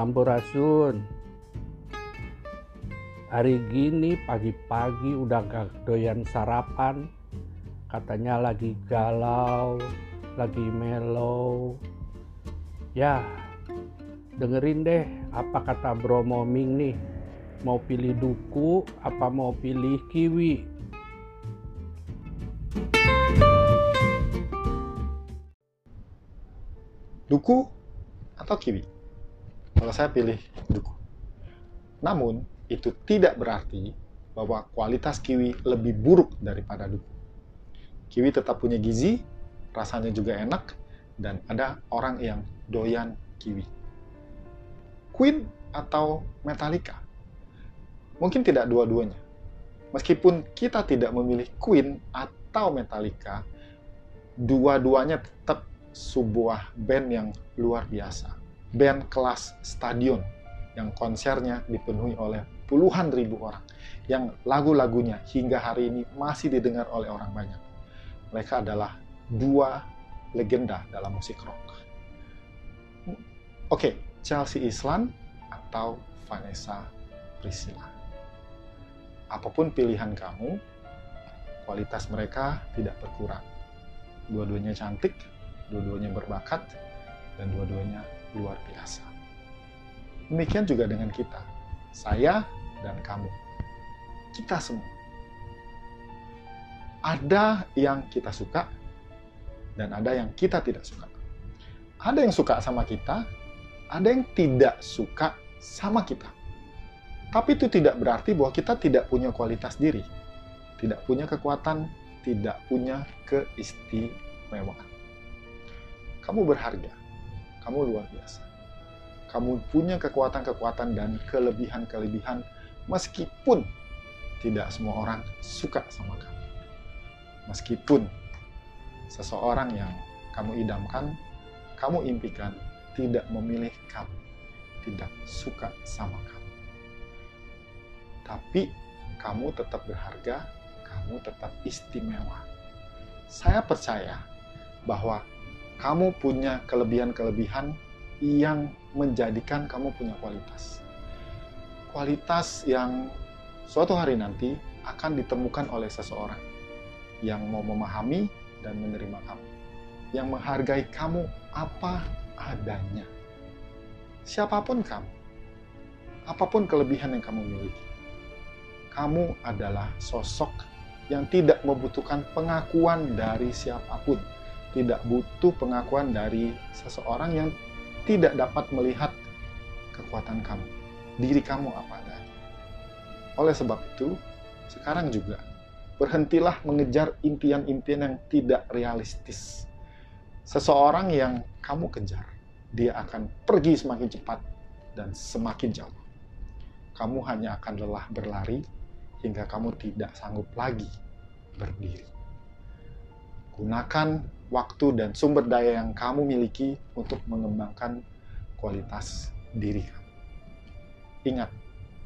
Sampurasun. Hari gini pagi-pagi udah gak doyan sarapan. Katanya lagi galau, lagi mellow. Ya, dengerin deh apa kata Bro Moming nih. Mau pilih duku apa mau pilih kiwi? Duku atau kiwi? Kalau saya pilih duku. Namun, itu tidak berarti bahwa kualitas kiwi lebih buruk daripada duku. Kiwi tetap punya gizi, rasanya juga enak, dan ada orang yang doyan kiwi. Queen atau Metallica? Mungkin tidak dua-duanya. Meskipun kita tidak memilih Queen atau Metallica, dua-duanya tetap sebuah band yang luar biasa. Band kelas stadion yang konsernya dipenuhi oleh puluhan ribu orang. Yang lagu-lagunya hingga hari ini masih didengar oleh orang banyak. Mereka adalah dua legenda dalam musik rock. Oke, Chelsea Islan atau Vanessa Priscilla. Apa pun pilihan kamu, kualitas mereka tidak berkurang. Dua-duanya cantik, dua-duanya berbakat, dan dua-duanya luar biasa. Demikian juga dengan kita, saya dan kamu, kita semua. Ada yang kita suka, dan ada yang kita tidak suka. Ada yang suka sama kita, ada yang tidak suka sama kita. Tapi itu tidak berarti bahwa kita tidak punya kualitas diri, tidak punya kekuatan, tidak punya keistimewaan. Kamu berharga, kamu luar biasa. Kamu punya kekuatan-kekuatan dan kelebihan-kelebihan meskipun tidak semua orang suka sama kamu. Meskipun seseorang yang kamu idamkan, kamu impikan, tidak memilih kamu, tidak suka sama kamu. Tapi kamu tetap berharga, kamu tetap istimewa. Saya percaya bahwa kamu punya kelebihan-kelebihan yang menjadikan kamu punya kualitas. Kualitas yang suatu hari nanti akan ditemukan oleh seseorang yang mau memahami dan menerima kamu. Yang menghargai kamu apa adanya. Siapa pun kamu, apa pun kelebihan yang kamu miliki, kamu adalah sosok yang tidak membutuhkan pengakuan dari siapa pun. Tidak butuh pengakuan dari seseorang yang tidak dapat melihat kekuatan kamu, diri kamu apa adanya. Oleh sebab itu, sekarang juga berhentilah mengejar impian-impian yang tidak realistis. Seseorang yang kamu kejar, dia akan pergi semakin cepat dan semakin jauh. Kamu hanya akan lelah berlari hingga kamu tidak sanggup lagi berdiri. Gunakan waktu dan sumber daya yang kamu miliki untuk mengembangkan kualitas diri kamu. Ingat,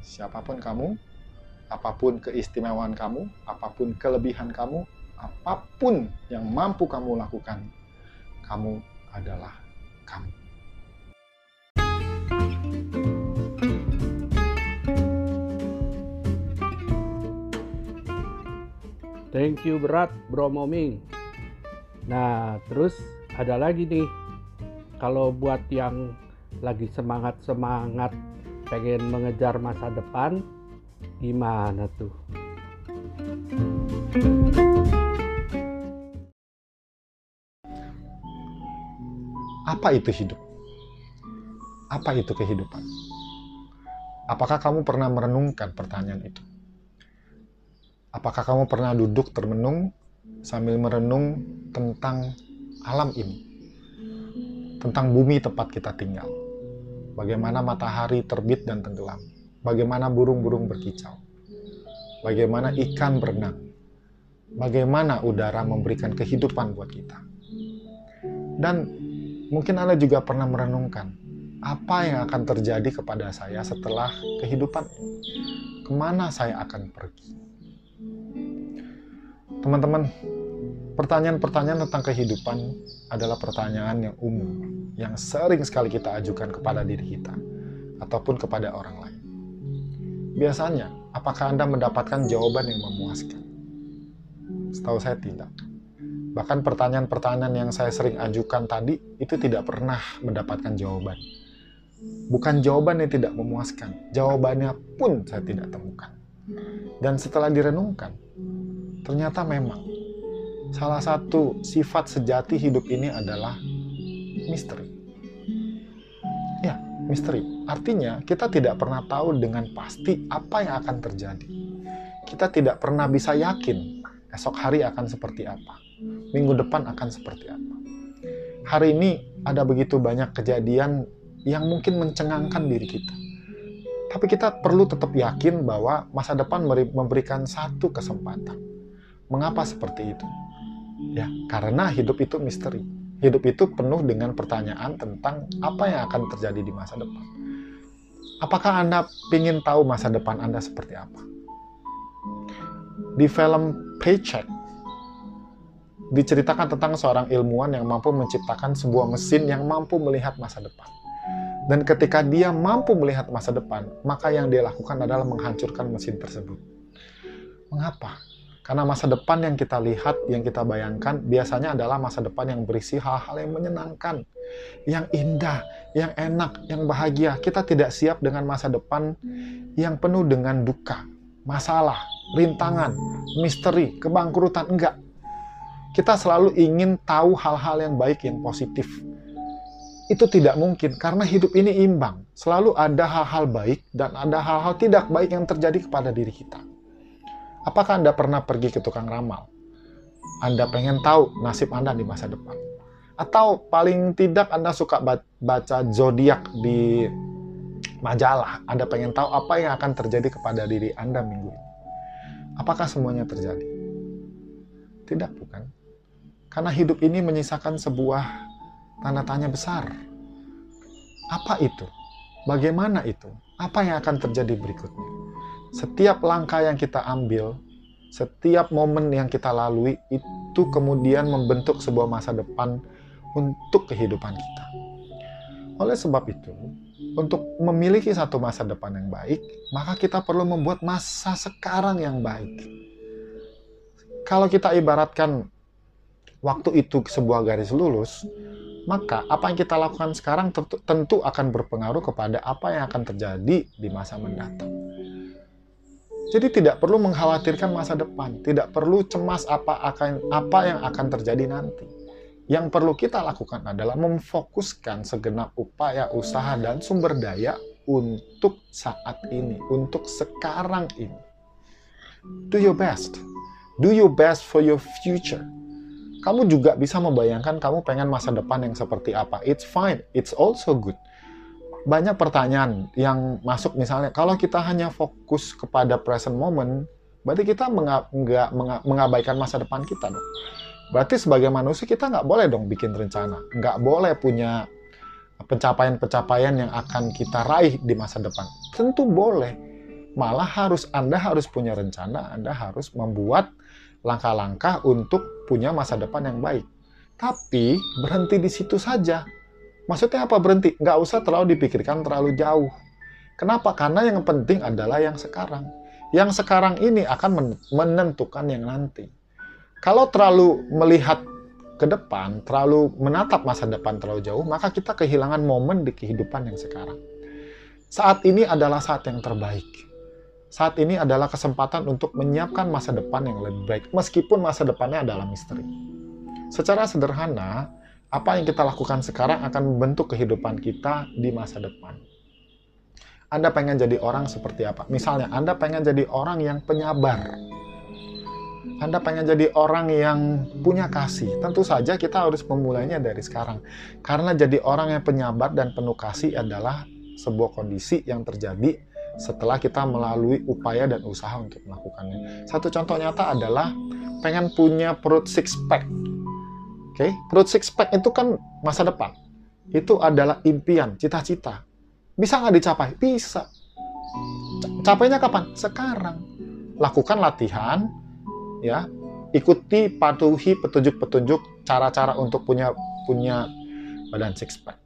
siapa pun kamu, apa pun keistimewaan kamu, apa pun kelebihan kamu, apa pun yang mampu kamu lakukan, kamu adalah kamu. Thank you berat Bro Moming. Nah, terus ada lagi nih. Kalau buat yang lagi semangat-semangat pengen mengejar masa depan, Gimana tuh? Apa itu hidup? Apa itu kehidupan? Apakah kamu pernah merenungkan pertanyaan itu? Apakah kamu pernah duduk termenung sambil merenung tentang alam ini? Tentang bumi tempat kita tinggal? Bagaimana matahari terbit dan tenggelam? bagaimana burung-burung berkicau, bagaimana ikan berenang, bagaimana udara memberikan kehidupan buat kita. Dan mungkin Anda juga pernah merenungkan apa yang akan terjadi kepada saya setelah kehidupan ini. Ke mana saya akan pergi? Teman-teman, pertanyaan-pertanyaan tentang kehidupan adalah pertanyaan yang umum, yang sering sekali kita ajukan kepada diri kita ataupun kepada orang lain. Biasanya, apakah Anda mendapatkan jawaban yang memuaskan? Setahu saya tidak. Bahkan pertanyaan-pertanyaan yang saya sering ajukan tadi itu tidak pernah mendapatkan jawaban. Bukan jawaban yang tidak memuaskan, jawabannya pun saya tidak temukan. Dan setelah direnungkan, ternyata memang salah satu sifat sejati hidup ini adalah misteri. Ya, misteri. Artinya, kita tidak pernah tahu dengan pasti apa yang akan terjadi. Kita tidak pernah bisa yakin esok hari akan seperti apa minggu depan akan seperti apa. Hari ini ada begitu banyak kejadian yang mungkin mencengangkan diri kita. Tapi kita perlu tetap yakin bahwa masa depan memberikan satu kesempatan. Mengapa seperti itu? Ya, karena hidup itu misteri. Hidup itu penuh dengan pertanyaan tentang apa yang akan terjadi di masa depan. Apakah Anda ingin tahu masa depan Anda seperti apa? Di film Paycheck, diceritakan tentang seorang ilmuwan yang mampu menciptakan sebuah mesin yang mampu melihat masa depan. Dan ketika dia mampu melihat masa depan, maka yang dia lakukan adalah menghancurkan mesin tersebut. Mengapa? Karena masa depan yang kita lihat, yang kita bayangkan, biasanya adalah masa depan yang berisi hal-hal yang menyenangkan, yang indah, yang enak, yang bahagia. Kita tidak siap dengan masa depan yang penuh dengan duka, masalah, rintangan, misteri, kebangkrutan. Enggak, kita selalu ingin tahu hal-hal yang baik, yang positif. Itu tidak mungkin karena hidup ini imbang. Selalu ada hal-hal baik dan ada hal-hal tidak baik yang terjadi kepada diri kita. Apakah Anda pernah pergi ke tukang ramal? Anda pengen tahu nasib Anda di masa depan. Atau paling tidak Anda suka baca zodiak di majalah. Anda pengen tahu apa yang akan terjadi kepada diri Anda minggu ini. Apakah semuanya terjadi? Tidak, bukan? Karena hidup ini menyisakan sebuah tanda tanya besar. Apa itu? Bagaimana itu? Apa yang akan terjadi berikutnya? Setiap langkah yang kita ambil, setiap momen yang kita lalui, itu kemudian membentuk sebuah masa depan untuk kehidupan kita. Oleh sebab itu, untuk memiliki satu masa depan yang baik, maka kita perlu membuat masa sekarang yang baik. Kalau kita ibaratkan waktu itu sebuah garis lurus, maka apa yang kita lakukan sekarang tentu akan berpengaruh kepada apa yang akan terjadi di masa mendatang. Jadi tidak perlu mengkhawatirkan masa depan, tidak perlu cemas apa akan apa yang akan terjadi nanti. Yang perlu kita lakukan adalah memfokuskan segenap upaya, usaha dan sumber daya untuk saat ini, untuk sekarang ini. Do your best. Do your best for your future kamu juga bisa membayangkan kamu pengen masa depan yang seperti apa. It's fine, it's also good. Banyak pertanyaan yang masuk misalnya, kalau kita hanya fokus kepada present moment, berarti kita nggak mengabaikan masa depan kita dong. Berarti sebagai manusia kita nggak boleh dong bikin rencana, nggak boleh punya pencapaian-pencapaian yang akan kita raih di masa depan. Tentu boleh, malah harus Anda harus punya rencana, Anda harus membuat langkah-langkah untuk punya masa depan yang baik. Tapi berhenti di situ saja. Maksudnya apa berhenti? Nggak usah terlalu dipikirkan terlalu jauh. Kenapa? Karena yang penting adalah yang sekarang. Yang sekarang ini akan menentukan yang nanti. Kalau terlalu melihat ke depan, terlalu menatap masa depan terlalu jauh, maka kita kehilangan momen di kehidupan yang sekarang. Saat ini adalah saat yang terbaik saat ini adalah kesempatan untuk menyiapkan masa depan yang lebih baik, meskipun masa depannya adalah misteri. Secara sederhana, apa yang kita lakukan sekarang akan membentuk kehidupan kita di masa depan. Anda pengen jadi orang seperti apa? Misalnya, Anda pengen jadi orang yang penyabar. Anda pengen jadi orang yang punya kasih. Tentu saja kita harus memulainya dari sekarang. Karena jadi orang yang penyabar dan penuh kasih adalah sebuah kondisi yang terjadi setelah kita melalui upaya dan usaha untuk melakukannya. Satu contoh nyata adalah pengen punya perut six pack. Okay? perut six pack itu kan masa depan. Itu adalah impian, cita-cita. Bisa nggak dicapai? Bisa. Capainya kapan? Sekarang. Lakukan latihan, ya. Ikuti, patuhi petunjuk-petunjuk cara-cara untuk punya punya badan six pack.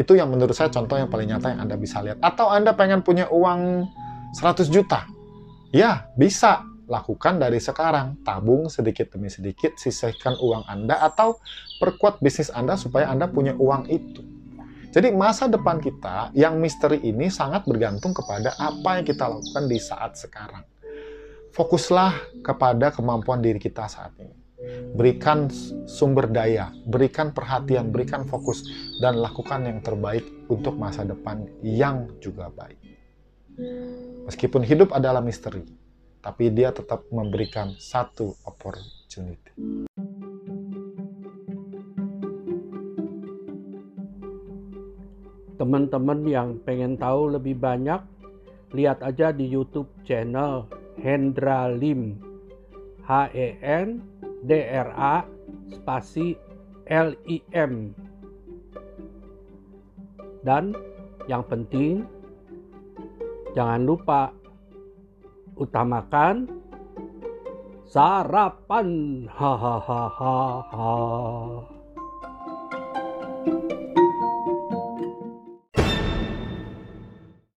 Itu yang menurut saya contoh yang paling nyata yang Anda bisa lihat. Atau Anda pengen punya uang 100 juta. Ya, bisa lakukan dari sekarang. Tabung sedikit demi sedikit, sisihkan uang Anda atau perkuat bisnis Anda supaya Anda punya uang itu. Jadi masa depan kita yang misteri ini sangat bergantung kepada apa yang kita lakukan di saat sekarang. Fokuslah kepada kemampuan diri kita saat ini. Berikan sumber daya, berikan perhatian, berikan fokus, dan lakukan yang terbaik untuk masa depan yang juga baik. Meskipun hidup adalah misteri, tapi dia tetap memberikan satu opportunity. Teman-teman yang pengen tahu lebih banyak, lihat aja di YouTube channel Hendra Lim. H E N D R A spasi L I M. Dan yang penting jangan lupa utamakan sarapan. Hahaha.